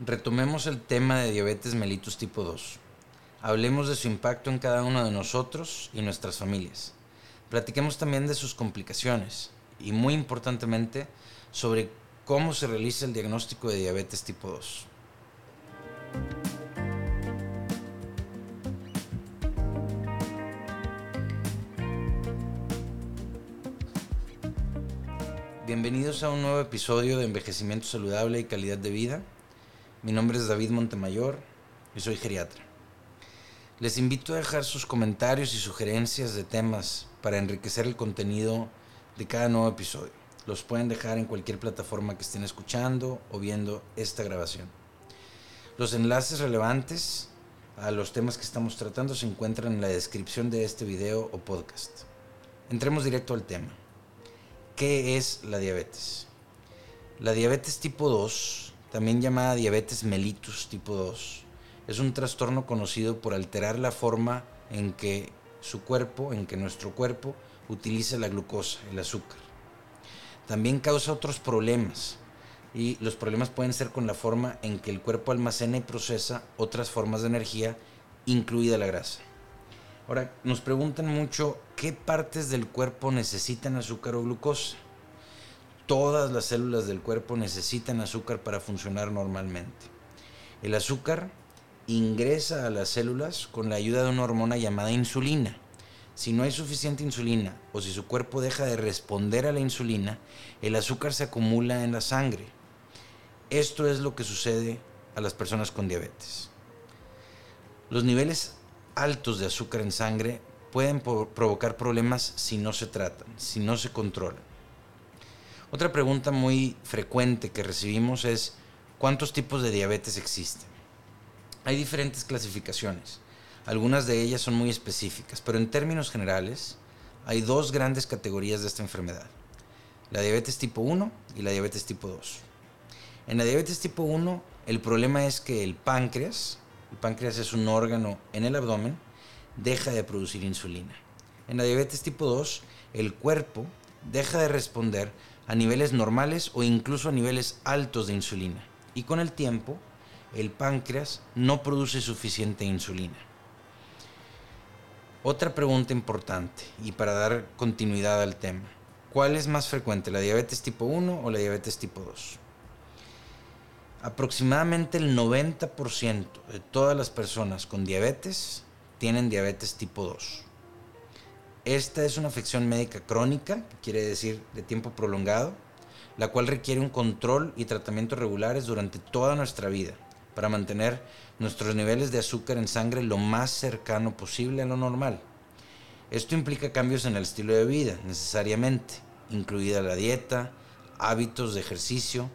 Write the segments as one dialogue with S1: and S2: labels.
S1: retomemos el tema de diabetes mellitus tipo 2. Hablemos de su impacto en cada uno de nosotros y nuestras familias. Platiquemos también de sus complicaciones y muy importantemente sobre cómo se realiza el diagnóstico de diabetes tipo 2. Bienvenidos a un nuevo episodio de Envejecimiento Saludable y Calidad de Vida. Mi nombre es David Montemayor y soy geriatra. Les invito a dejar sus comentarios y sugerencias de temas para enriquecer el contenido de cada nuevo episodio. Los pueden dejar en cualquier plataforma que estén escuchando o viendo esta grabación. Los enlaces relevantes a los temas que estamos tratando se encuentran en la descripción de este video o podcast. Entremos directo al tema. ¿Qué es la diabetes? La diabetes tipo 2, también llamada diabetes mellitus tipo 2, es un trastorno conocido por alterar la forma en que su cuerpo, en que nuestro cuerpo utiliza la glucosa, el azúcar. También causa otros problemas y los problemas pueden ser con la forma en que el cuerpo almacena y procesa otras formas de energía, incluida la grasa. Ahora, nos preguntan mucho qué partes del cuerpo necesitan azúcar o glucosa. Todas las células del cuerpo necesitan azúcar para funcionar normalmente. El azúcar ingresa a las células con la ayuda de una hormona llamada insulina. Si no hay suficiente insulina o si su cuerpo deja de responder a la insulina, el azúcar se acumula en la sangre. Esto es lo que sucede a las personas con diabetes. Los niveles altos de azúcar en sangre pueden provocar problemas si no se tratan, si no se controlan. Otra pregunta muy frecuente que recibimos es ¿cuántos tipos de diabetes existen? Hay diferentes clasificaciones. Algunas de ellas son muy específicas, pero en términos generales hay dos grandes categorías de esta enfermedad. La diabetes tipo 1 y la diabetes tipo 2. En la diabetes tipo 1 el problema es que el páncreas, el páncreas es un órgano en el abdomen, deja de producir insulina. En la diabetes tipo 2, el cuerpo deja de responder a niveles normales o incluso a niveles altos de insulina. Y con el tiempo, el páncreas no produce suficiente insulina. Otra pregunta importante, y para dar continuidad al tema, ¿cuál es más frecuente, la diabetes tipo 1 o la diabetes tipo 2? Aproximadamente el 90% de todas las personas con diabetes tienen diabetes tipo 2. Esta es una afección médica crónica, quiere decir de tiempo prolongado, la cual requiere un control y tratamiento regulares durante toda nuestra vida para mantener nuestros niveles de azúcar en sangre lo más cercano posible a lo normal. Esto implica cambios en el estilo de vida, necesariamente, incluida la dieta, hábitos de ejercicio.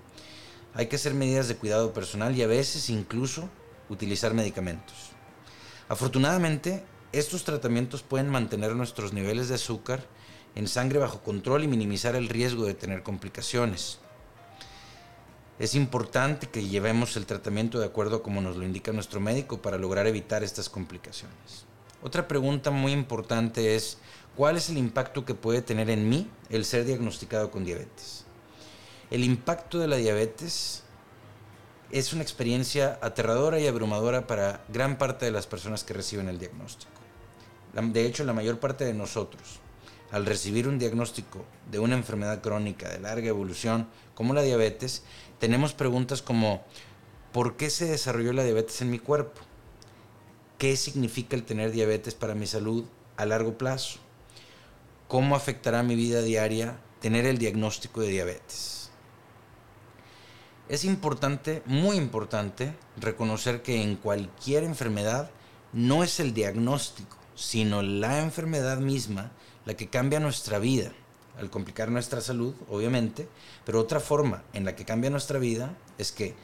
S1: Hay que hacer medidas de cuidado personal y a veces incluso utilizar medicamentos. Afortunadamente, estos tratamientos pueden mantener nuestros niveles de azúcar en sangre bajo control y minimizar el riesgo de tener complicaciones. Es importante que llevemos el tratamiento de acuerdo a como nos lo indica nuestro médico para lograr evitar estas complicaciones. Otra pregunta muy importante es, ¿cuál es el impacto que puede tener en mí el ser diagnosticado con diabetes? El impacto de la diabetes es una experiencia aterradora y abrumadora para gran parte de las personas que reciben el diagnóstico. De hecho, la mayor parte de nosotros, al recibir un diagnóstico de una enfermedad crónica de larga evolución como la diabetes, tenemos preguntas como ¿por qué se desarrolló la diabetes en mi cuerpo? ¿Qué significa el tener diabetes para mi salud a largo plazo? ¿Cómo afectará mi vida diaria tener el diagnóstico de diabetes? Es importante, muy importante, reconocer que en cualquier enfermedad no es el diagnóstico, sino la enfermedad misma la que cambia nuestra vida, al complicar nuestra salud, obviamente, pero otra forma en la que cambia nuestra vida es que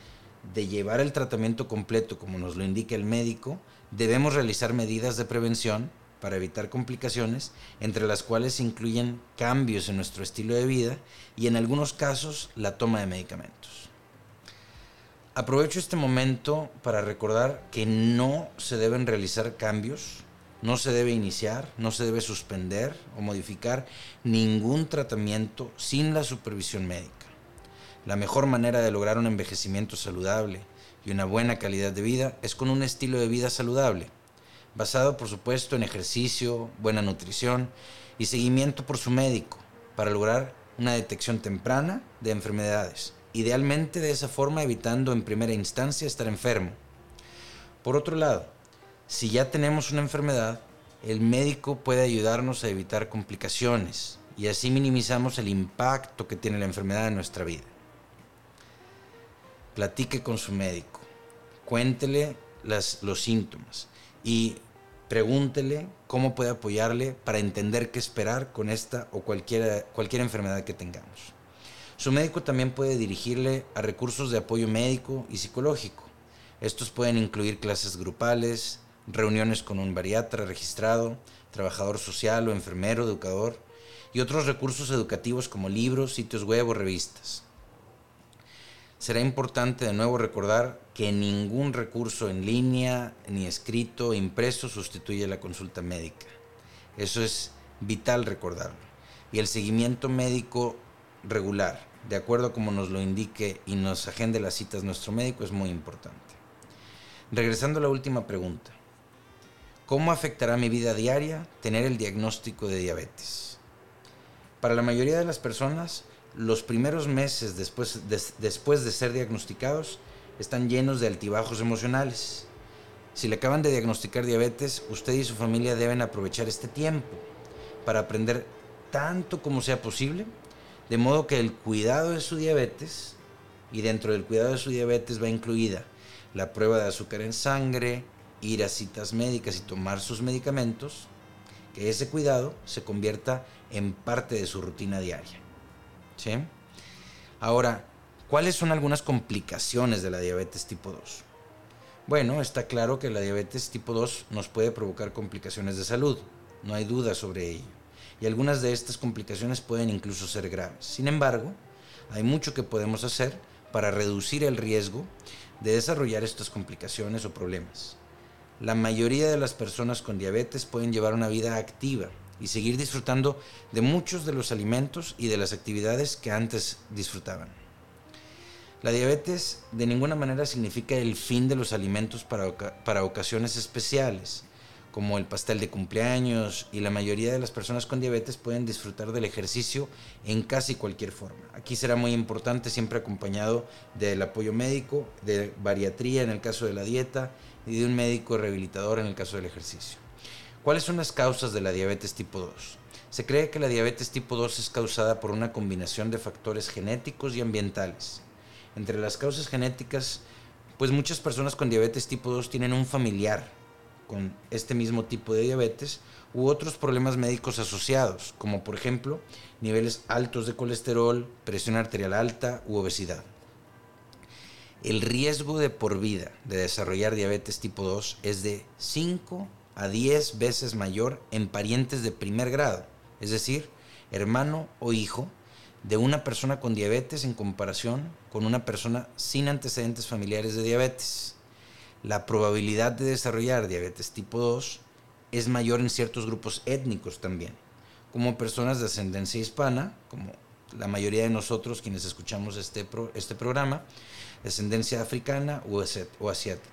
S1: de llevar el tratamiento completo como nos lo indica el médico, debemos realizar medidas de prevención para evitar complicaciones, entre las cuales incluyen cambios en nuestro estilo de vida y en algunos casos la toma de medicamentos. Aprovecho este momento para recordar que no se deben realizar cambios, no se debe iniciar, no se debe suspender o modificar ningún tratamiento sin la supervisión médica. La mejor manera de lograr un envejecimiento saludable y una buena calidad de vida es con un estilo de vida saludable, basado por supuesto en ejercicio, buena nutrición y seguimiento por su médico para lograr una detección temprana de enfermedades, idealmente de esa forma evitando en primera instancia estar enfermo. Por otro lado, si ya tenemos una enfermedad, el médico puede ayudarnos a evitar complicaciones y así minimizamos el impacto que tiene la enfermedad en nuestra vida. Platique con su médico, cuéntele los síntomas y pregúntele cómo puede apoyarle para entender qué esperar con esta o cualquier, cualquier enfermedad que tengamos. Su médico también puede dirigirle a recursos de apoyo médico y psicológico. Estos pueden incluir clases grupales, reuniones con un bariatra registrado, trabajador social o enfermero, educador, y otros recursos educativos como libros, sitios web o revistas. Será importante de nuevo recordar que ningún recurso en línea, ni escrito, impreso sustituye la consulta médica. Eso es vital recordarlo. Y el seguimiento médico regular, de acuerdo a como nos lo indique y nos agende las citas nuestro médico, es muy importante. Regresando a la última pregunta. ¿Cómo afectará mi vida diaria tener el diagnóstico de diabetes? Para la mayoría de las personas, los primeros meses después de, después de ser diagnosticados están llenos de altibajos emocionales. Si le acaban de diagnosticar diabetes, usted y su familia deben aprovechar este tiempo para aprender tanto como sea posible, de modo que el cuidado de su diabetes, y dentro del cuidado de su diabetes va incluida la prueba de azúcar en sangre, ir a citas médicas y tomar sus medicamentos, que ese cuidado se convierta en parte de su rutina diaria. ¿Sí? Ahora, ¿cuáles son algunas complicaciones de la diabetes tipo 2? Bueno, está claro que la diabetes tipo 2 nos puede provocar complicaciones de salud, no hay duda sobre ello, y algunas de estas complicaciones pueden incluso ser graves. Sin embargo, hay mucho que podemos hacer para reducir el riesgo de desarrollar estas complicaciones o problemas. La mayoría de las personas con diabetes pueden llevar una vida activa y seguir disfrutando de muchos de los alimentos y de las actividades que antes disfrutaban. La diabetes de ninguna manera significa el fin de los alimentos para, para ocasiones especiales, como el pastel de cumpleaños, y la mayoría de las personas con diabetes pueden disfrutar del ejercicio en casi cualquier forma. Aquí será muy importante siempre acompañado del apoyo médico, de bariatría en el caso de la dieta, y de un médico rehabilitador en el caso del ejercicio. ¿Cuáles son las causas de la diabetes tipo 2? Se cree que la diabetes tipo 2 es causada por una combinación de factores genéticos y ambientales. Entre las causas genéticas, pues muchas personas con diabetes tipo 2 tienen un familiar con este mismo tipo de diabetes u otros problemas médicos asociados, como por ejemplo niveles altos de colesterol, presión arterial alta u obesidad el riesgo de por vida de desarrollar diabetes tipo 2 es de 5 a 10 veces mayor en parientes de primer grado, es decir, hermano o hijo de una persona con diabetes en comparación con una persona sin antecedentes familiares de diabetes. La probabilidad de desarrollar diabetes tipo 2 es mayor en ciertos grupos étnicos también, como personas de ascendencia hispana, como la mayoría de nosotros quienes escuchamos este, este programa, descendencia africana o asiática.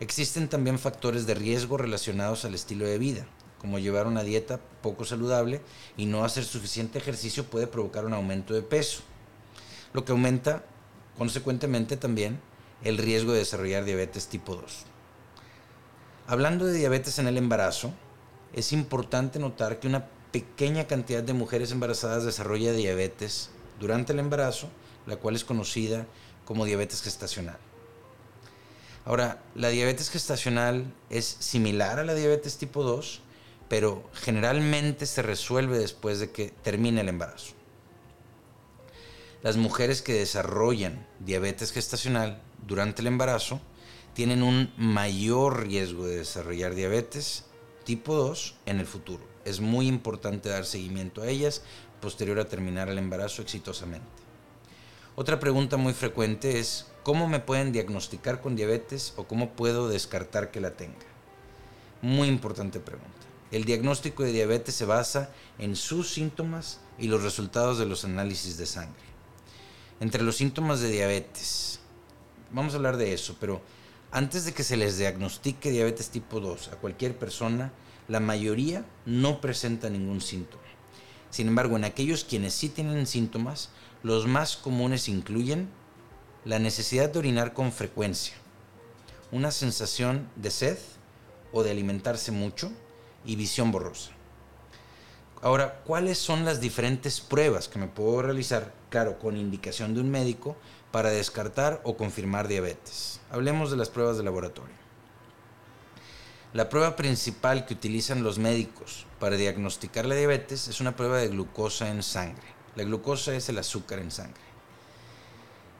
S1: Existen también factores de riesgo relacionados al estilo de vida, como llevar una dieta poco saludable y no hacer suficiente ejercicio puede provocar un aumento de peso, lo que aumenta consecuentemente también el riesgo de desarrollar diabetes tipo 2. Hablando de diabetes en el embarazo, es importante notar que una pequeña cantidad de mujeres embarazadas desarrolla diabetes durante el embarazo, la cual es conocida como diabetes gestacional. Ahora, la diabetes gestacional es similar a la diabetes tipo 2, pero generalmente se resuelve después de que termine el embarazo. Las mujeres que desarrollan diabetes gestacional durante el embarazo tienen un mayor riesgo de desarrollar diabetes tipo 2 en el futuro. Es muy importante dar seguimiento a ellas posterior a terminar el embarazo exitosamente. Otra pregunta muy frecuente es, ¿cómo me pueden diagnosticar con diabetes o cómo puedo descartar que la tenga? Muy importante pregunta. El diagnóstico de diabetes se basa en sus síntomas y los resultados de los análisis de sangre. Entre los síntomas de diabetes, vamos a hablar de eso, pero antes de que se les diagnostique diabetes tipo 2 a cualquier persona, la mayoría no presenta ningún síntoma. Sin embargo, en aquellos quienes sí tienen síntomas, los más comunes incluyen la necesidad de orinar con frecuencia, una sensación de sed o de alimentarse mucho y visión borrosa. Ahora, ¿cuáles son las diferentes pruebas que me puedo realizar, claro, con indicación de un médico, para descartar o confirmar diabetes? Hablemos de las pruebas de laboratorio. La prueba principal que utilizan los médicos para diagnosticar la diabetes es una prueba de glucosa en sangre. La glucosa es el azúcar en sangre.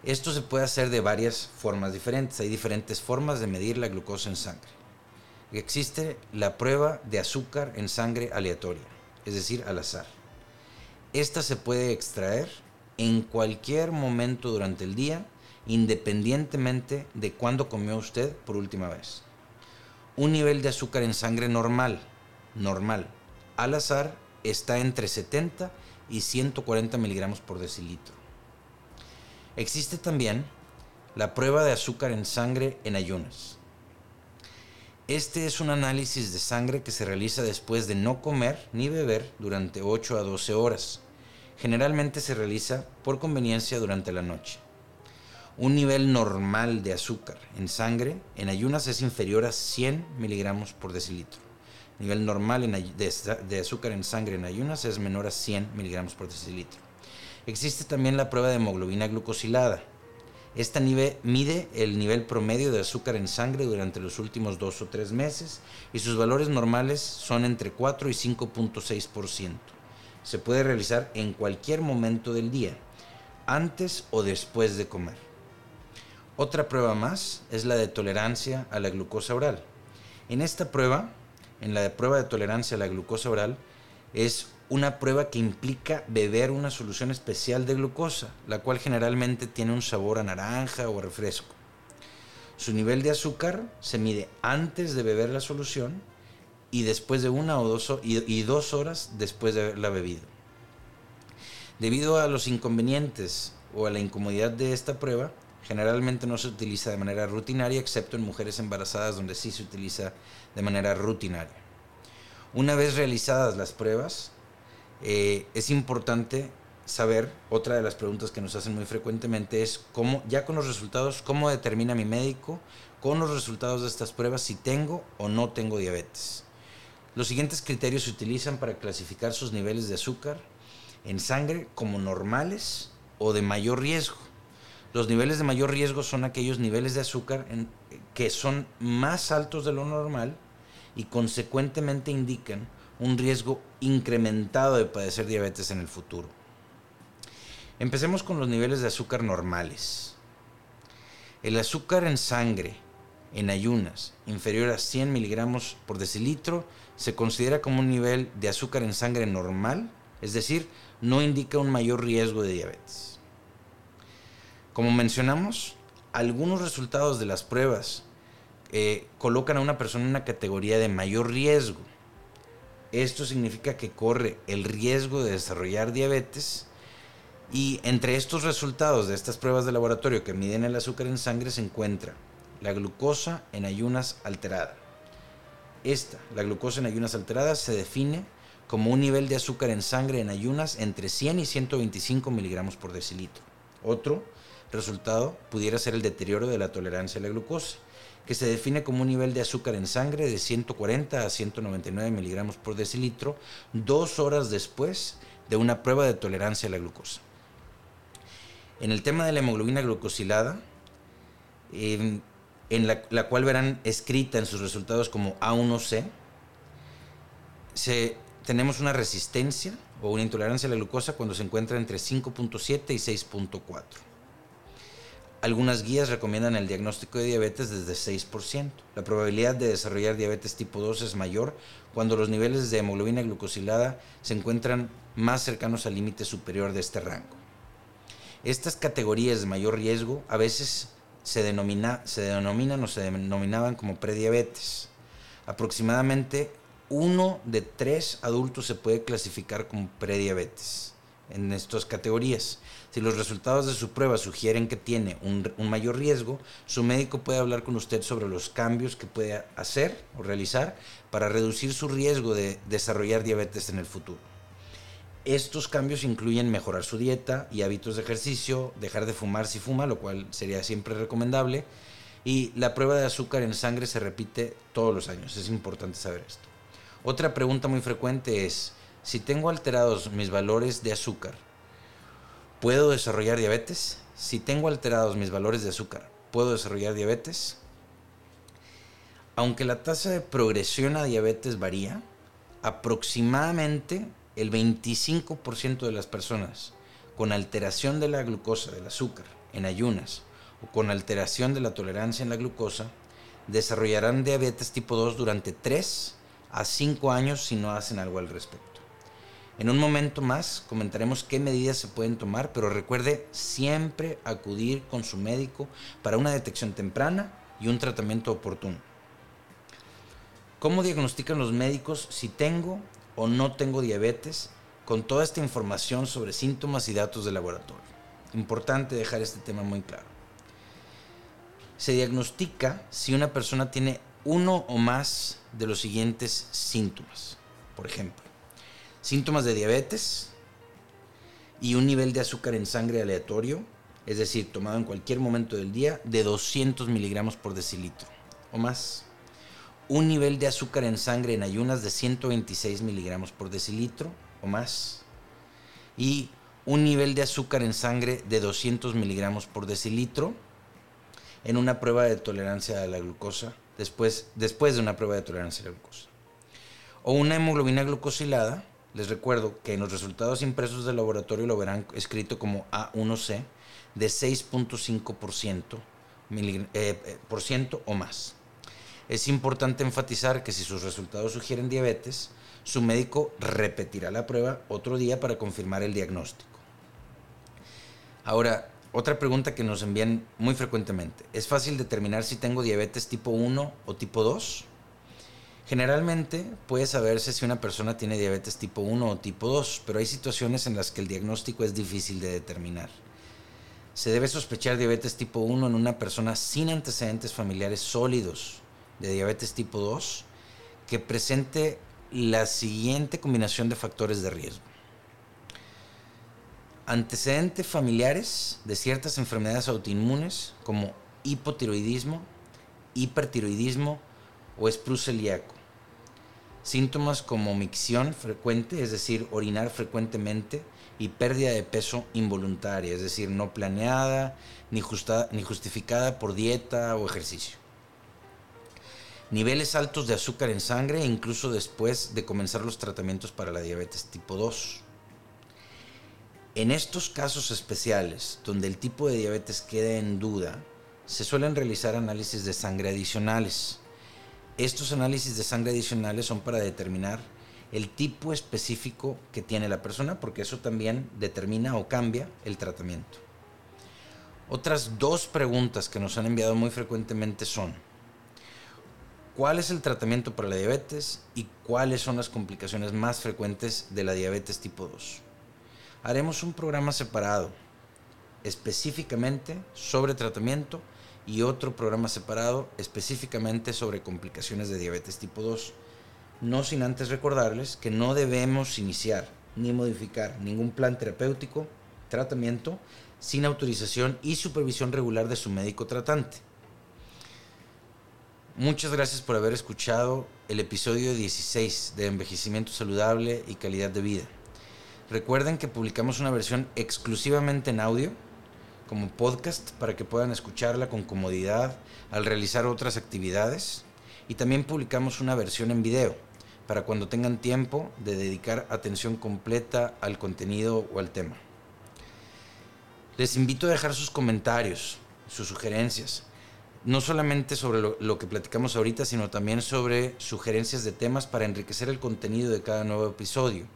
S1: Esto se puede hacer de varias formas diferentes. Hay diferentes formas de medir la glucosa en sangre. Existe la prueba de azúcar en sangre aleatoria, es decir, al azar. Esta se puede extraer en cualquier momento durante el día, independientemente de cuándo comió usted por última vez un nivel de azúcar en sangre normal, normal, al azar, está entre 70 y 140 miligramos por decilitro. Existe también la prueba de azúcar en sangre en ayunas. Este es un análisis de sangre que se realiza después de no comer ni beber durante 8 a 12 horas. Generalmente se realiza por conveniencia durante la noche un nivel normal de azúcar en sangre en ayunas es inferior a 100 miligramos por decilitro. Nivel normal de, azúcar en sangre en ayunas es menor a 100 miligramos por decilitro. Existe también la prueba de hemoglobina glucosilada. Esta mide el nivel promedio de azúcar en sangre durante los últimos dos o tres meses y sus valores normales son entre 4 y 5.6%. Se puede realizar en cualquier momento del día, antes o después de comer. Otra prueba más es la de tolerancia a la glucosa oral. En esta prueba, en la de prueba de tolerancia a la glucosa oral, es una prueba que implica beber una solución especial de glucosa, la cual generalmente tiene un sabor a naranja o refresco. Su nivel de azúcar se mide antes de beber la solución y después de una o dos, y dos horas después de haberla bebido. Debido a los inconvenientes o a la incomodidad de esta prueba, Generalmente no se utiliza de manera rutinaria, excepto en mujeres embarazadas donde sí se utiliza de manera rutinaria. Una vez realizadas las pruebas, eh, es importante saber, otra de las preguntas que nos hacen muy frecuentemente es cómo, ya con los resultados, cómo determina mi médico con los resultados de estas pruebas si tengo o no tengo diabetes. Los siguientes criterios se utilizan para clasificar sus niveles de azúcar en sangre como normales o de mayor riesgo. Los niveles de mayor riesgo son aquellos niveles de azúcar que son más altos de lo normal y consecuentemente indican un riesgo incrementado de padecer diabetes en el futuro. Empecemos con los niveles de azúcar normales. El azúcar en sangre en ayunas inferior a 100 miligramos por decilitro se considera como un nivel de azúcar en sangre normal, es decir, no indica un mayor riesgo de diabetes. Como mencionamos, algunos resultados de las pruebas eh, colocan a una persona en una categoría de mayor riesgo. Esto significa que corre el riesgo de desarrollar diabetes y entre estos resultados de estas pruebas de laboratorio que miden el azúcar en sangre se encuentra la glucosa en ayunas alterada. Esta, la glucosa en ayunas alteradas, se define como un nivel de azúcar en sangre en ayunas entre 100 y 125 miligramos por decilitro. Otro resultado pudiera ser el deterioro de la tolerancia a la glucosa, que se define como un nivel de azúcar en sangre de 140 a 199 miligramos por decilitro dos horas después de una prueba de tolerancia a la glucosa. En el tema de la hemoglobina glucosilada, en la, cual verán escrita en sus resultados como A1C, se, tenemos una resistencia o una intolerancia a la glucosa cuando se encuentra entre 5.7 y 6.4. Algunas guías recomiendan el diagnóstico de diabetes desde 6%. La probabilidad de desarrollar diabetes tipo 2 es mayor cuando los niveles de hemoglobina glucosilada se encuentran más cercanos al límite superior de este rango. Estas categorías de mayor riesgo a veces se, denomina, se denominan o se denominaban como prediabetes. Aproximadamente uno de tres adultos se puede clasificar como prediabetes. en estas categorías. Si los resultados de su prueba sugieren que tiene un, mayor riesgo, su médico puede hablar con usted sobre los cambios que puede hacer o realizar para reducir su riesgo de desarrollar diabetes en el futuro. Estos cambios incluyen mejorar su dieta y hábitos de ejercicio, dejar de fumar si fuma, lo cual sería siempre recomendable, y la prueba de azúcar en sangre se repite todos los años. Es importante saber esto. Otra pregunta muy frecuente es, si tengo alterados mis valores de azúcar, ¿puedo desarrollar diabetes? Si tengo alterados mis valores de azúcar, ¿puedo desarrollar diabetes? Aunque la tasa de progresión a diabetes varía, aproximadamente el 25% de las personas con alteración de la glucosa, del azúcar, en ayunas o con alteración de la tolerancia en la glucosa, desarrollarán diabetes tipo 2 durante 3 a 5 años si no hacen algo al respecto. En un momento más comentaremos qué medidas se pueden tomar, pero recuerde siempre acudir con su médico para una detección temprana y un tratamiento oportuno. ¿Cómo diagnostican los médicos si tengo o no tengo diabetes con toda esta información sobre síntomas y datos de laboratorio? Importante dejar este tema muy claro. Se diagnostica si una persona tiene uno o más de los siguientes síntomas. Por ejemplo, síntomas de diabetes y un nivel de azúcar en sangre aleatorio, es decir, tomado en cualquier momento del día, de 200 miligramos por decilitro o más. Un nivel de azúcar en sangre en ayunas de 126 miligramos por decilitro o más. Y un nivel de azúcar en sangre de 200 miligramos por decilitro en una prueba de tolerancia a la glucosa, después, después de una prueba de tolerancia a la glucosa. O una hemoglobina glucosilada les recuerdo que en los resultados impresos del laboratorio lo verán escrito como A1C de 6.5% eh, eh, por ciento o más. Es importante enfatizar que si sus resultados sugieren diabetes, su médico repetirá la prueba otro día para confirmar el diagnóstico. Ahora, otra pregunta que nos envían muy frecuentemente. ¿Es fácil determinar si tengo diabetes tipo 1 o tipo 2? Generalmente puede saberse si una persona tiene diabetes tipo 1 o tipo 2, pero hay situaciones en las que el diagnóstico es difícil de determinar. Se debe sospechar diabetes tipo 1 en una persona sin antecedentes familiares sólidos de diabetes tipo 2 que presente la siguiente combinación de factores de riesgo. Antecedentes familiares de ciertas enfermedades autoinmunes como hipotiroidismo, hipertiroidismo o espru celíaco Síntomas como micción frecuente, es decir, orinar frecuentemente, y pérdida de peso involuntaria, es decir, no planeada ni, ni justificada por dieta o ejercicio. Niveles altos de azúcar en sangre incluso después de comenzar los tratamientos para la diabetes tipo 2. En estos casos especiales, donde el tipo de diabetes queda en duda, se suelen realizar análisis de sangre adicionales estos análisis de sangre adicionales son para determinar el tipo específico que tiene la persona, porque eso también determina o cambia el tratamiento. Otras dos preguntas que nos han enviado muy frecuentemente son, ¿cuál es el tratamiento para la diabetes y cuáles son las complicaciones más frecuentes de la diabetes tipo 2? Haremos un programa separado específicamente sobre tratamiento y otro programa separado específicamente sobre complicaciones de diabetes tipo 2. No sin antes recordarles que no debemos iniciar ni modificar ningún plan terapéutico, tratamiento, sin autorización y supervisión regular de su médico tratante. Muchas gracias por haber escuchado el episodio 16 de Envejecimiento Saludable y Calidad de Vida. Recuerden que publicamos una versión exclusivamente en audio como podcast para que puedan escucharla con comodidad al realizar otras actividades. Y también publicamos una versión en video para cuando tengan tiempo de dedicar atención completa al contenido o al tema. Les invito a dejar sus comentarios, sus sugerencias, no solamente sobre lo, que platicamos ahorita, sino también sobre sugerencias de temas para enriquecer el contenido de cada nuevo episodio.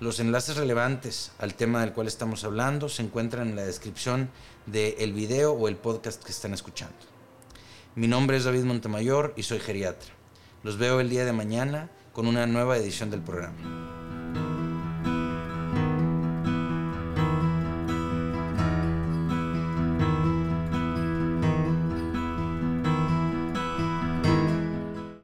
S1: Los enlaces relevantes al tema del cual estamos hablando se encuentran en la descripción del video o el podcast que están escuchando. Mi nombre es David Montemayor y soy geriatra. Los veo el día de mañana con una nueva edición del programa.